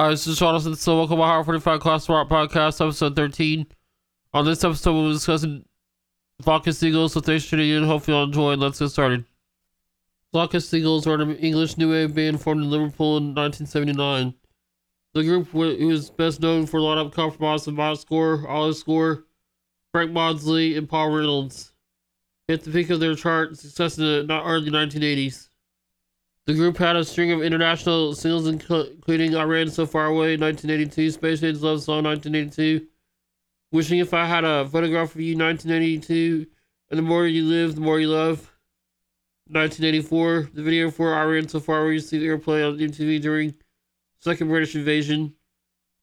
Hi, this is Jonathan So Welcome to Hard 45 Class Rock Podcast, episode 13. On this episode, we'll be discussing of Seagulls, so thanks for tuning in. Hope you all enjoy, let's get started. Of Seagulls are an English new wave band formed in Liverpool in 1979. The group, was best known for a lot of compromise of Mike Score, Ali Score, Frank Maudsley, and Paul Reynolds. At the peak of their chart success in the early 1980s. The group had a string of international singles, including I Ran So Far Away 1982, Space Age Love Song 1982, Wishing If I Had a Photograph of You 1982, and The More You Live, The More You Love 1984. The video for I Ran So Far Away received airplay on MTV during Second British Invasion.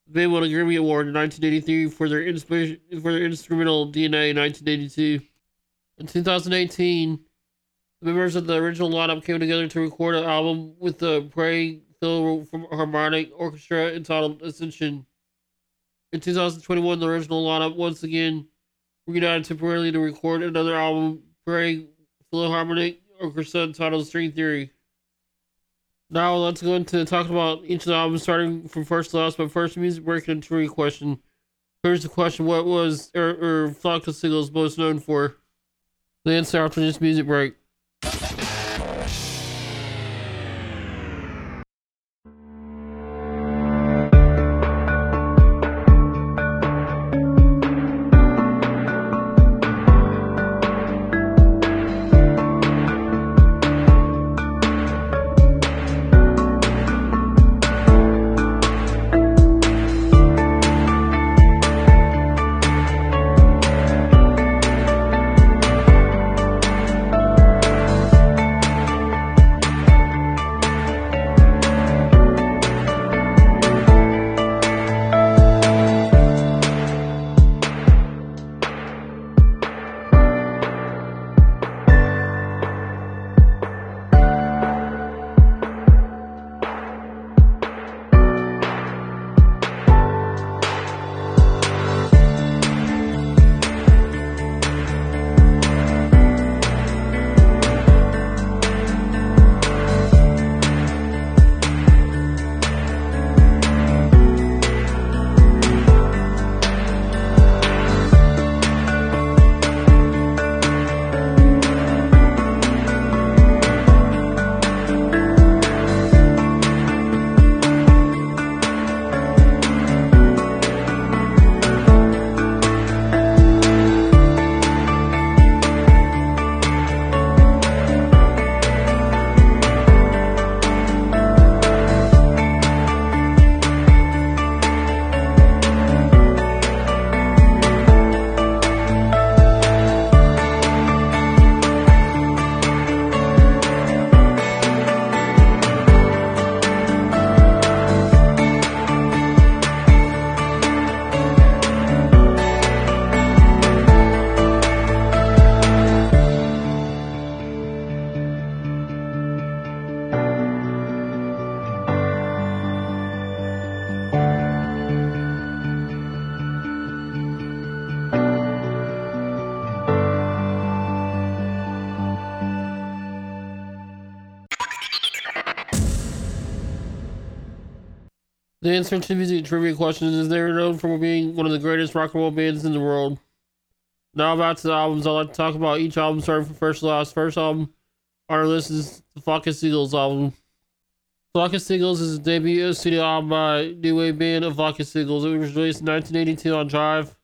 The band won a Grammy Award in 1983 for their, for their instrumental DNA in 1982. In 2018, the members of the original lineup came together to record an album with the Prague Philharmonic Orchestra entitled Ascension. In 2021, the original lineup once again reunited temporarily to record another album, Prague Philharmonic Orchestra entitled String Theory. Now let's go into talking about each of the albums, starting from first to last. But first, music break and trivia question. Here's the question: What was er-, er-, or, or Flock of Seagulls most known for? The answer after this music break you. The answer to music trivia questions is they're known for being one of the greatest rock and roll bands in the world. Now about to the albums, I'd like to talk about each album starting from first to last. First album on our list is the Flock Seagulls album. Flock of Seagulls is a debut studio album by new wave band of Flock of Seagulls. It was released in 1982 on Jive.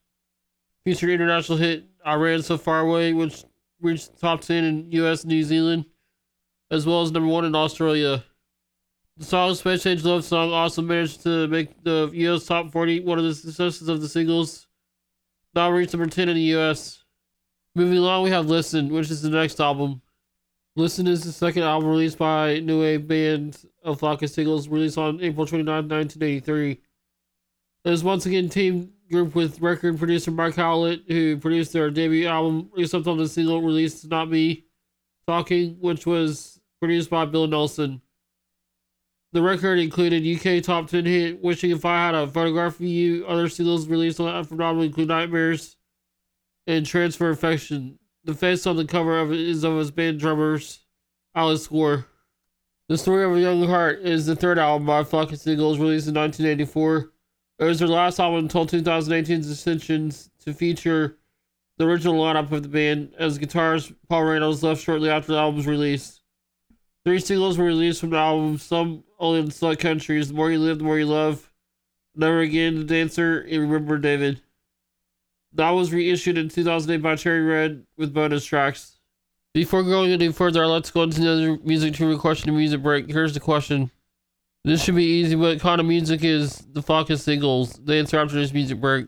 Featured international hit I Ran So Far Away, which reached top 10 in US and New Zealand, as well as number one in Australia. The song Space Age Love Song also managed to make the US Top 40 one of the successes of the singles. Now reached number 10 in the US. Moving along, we have Listen, which is the next album. Listen is the second album released by New Wave band of Flock Seagulls, released on April 29, 1983. It is once again team group with record producer Mike Howlett, who produced their debut album, except on the single released Not Me Talking, which was produced by Bill Nelson. The record included UK top 10 hit Wishing If I Had a Photograph of You. Other singles released on that album include Nightmares and Transfer Affection. The face on the cover of it is of his band drummers, Ali Score. The Story of a Young Heart is the third album by Flock Seagulls released in 1984. It was their last album until 2018's Ascensions to feature the original lineup of the band, as guitarist Paul Reynolds left shortly after the album's release. Three singles were released from the album, some only in select countries The More You Live, The More You Love, Never Again, The Dancer, and Remember David. That was reissued in 2008 by Cherry Red with bonus tracks. Before going any further, let's go into another music trivia question and music break. Here's the question. This should be easy. What kind of music is the Flock singles. The answer after this music break.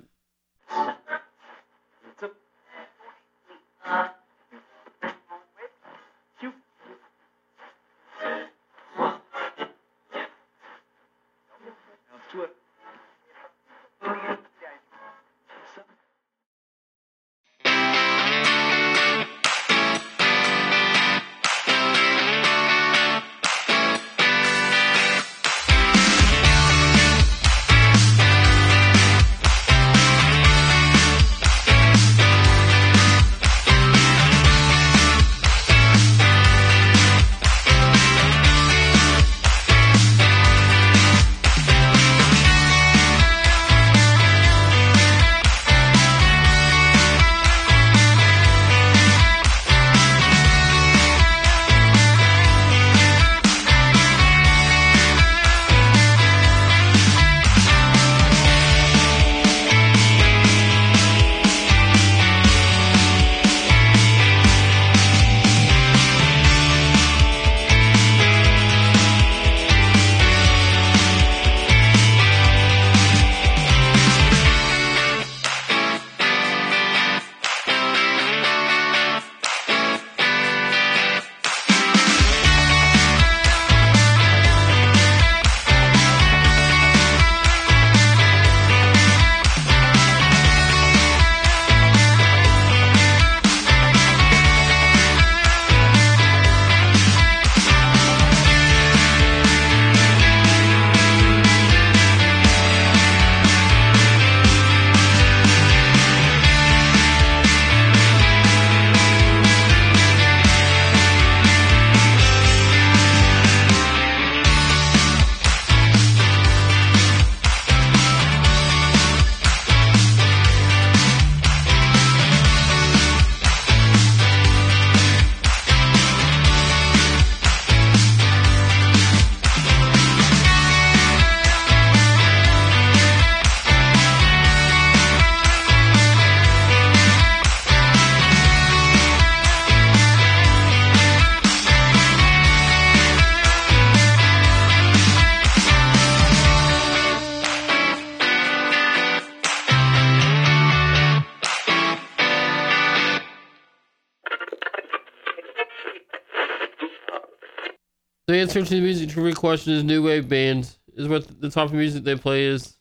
The answer to the music trivia question is new wave bands. Is what the type of music they play is.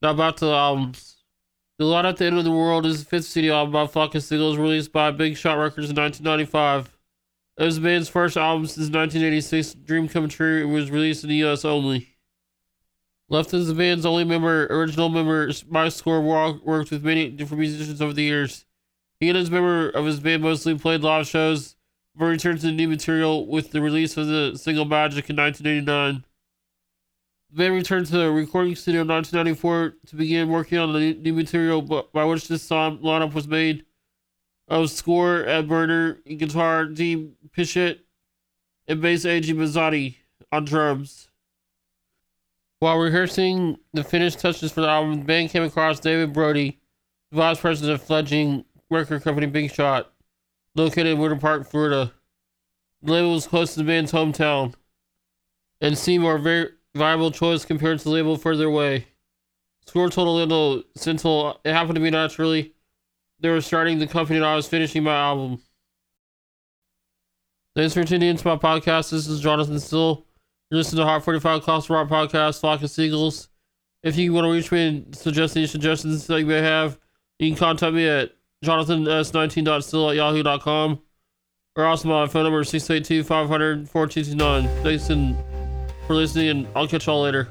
Now about um, the albums. The Light at the End of the World is the fifth studio album by Flock of Seagulls released by Big Shot Records in 1995. It was the band's first album since 1986, Dream Come True. It was released in the US only. Left as the band's only member, original member, Mike Score worked with many different musicians over the years. He and his member of his band mostly played live shows before returned to the new material with the release of the single Magic in 1989. The band returned to the recording studio in 1994 to begin working on the new material by which this song lineup was made of score Ed Berner, guitar Dean Pichette, and bass A.J. Mazzetti on drums. While rehearsing the finished touches for the album, the band came across David Brody, the vice president of fledgling record company Big Shot located in Winter Park, Florida. The label was close to the band's hometown and seemed a very viable choice compared to the label further away. Score told little until it happened to be naturally they were starting the company and I was finishing my album. Thanks for tuning into my podcast. This is Jonathan Still. You're listening to Hot 45 Class Rock Podcast, Flock of Seagulls. If you want to reach me and suggest any suggestions that you may have, you can contact me at jonathans19.still at yahoo.com or also my phone number 682 500 4229. Thanks for listening, and I'll catch y'all later.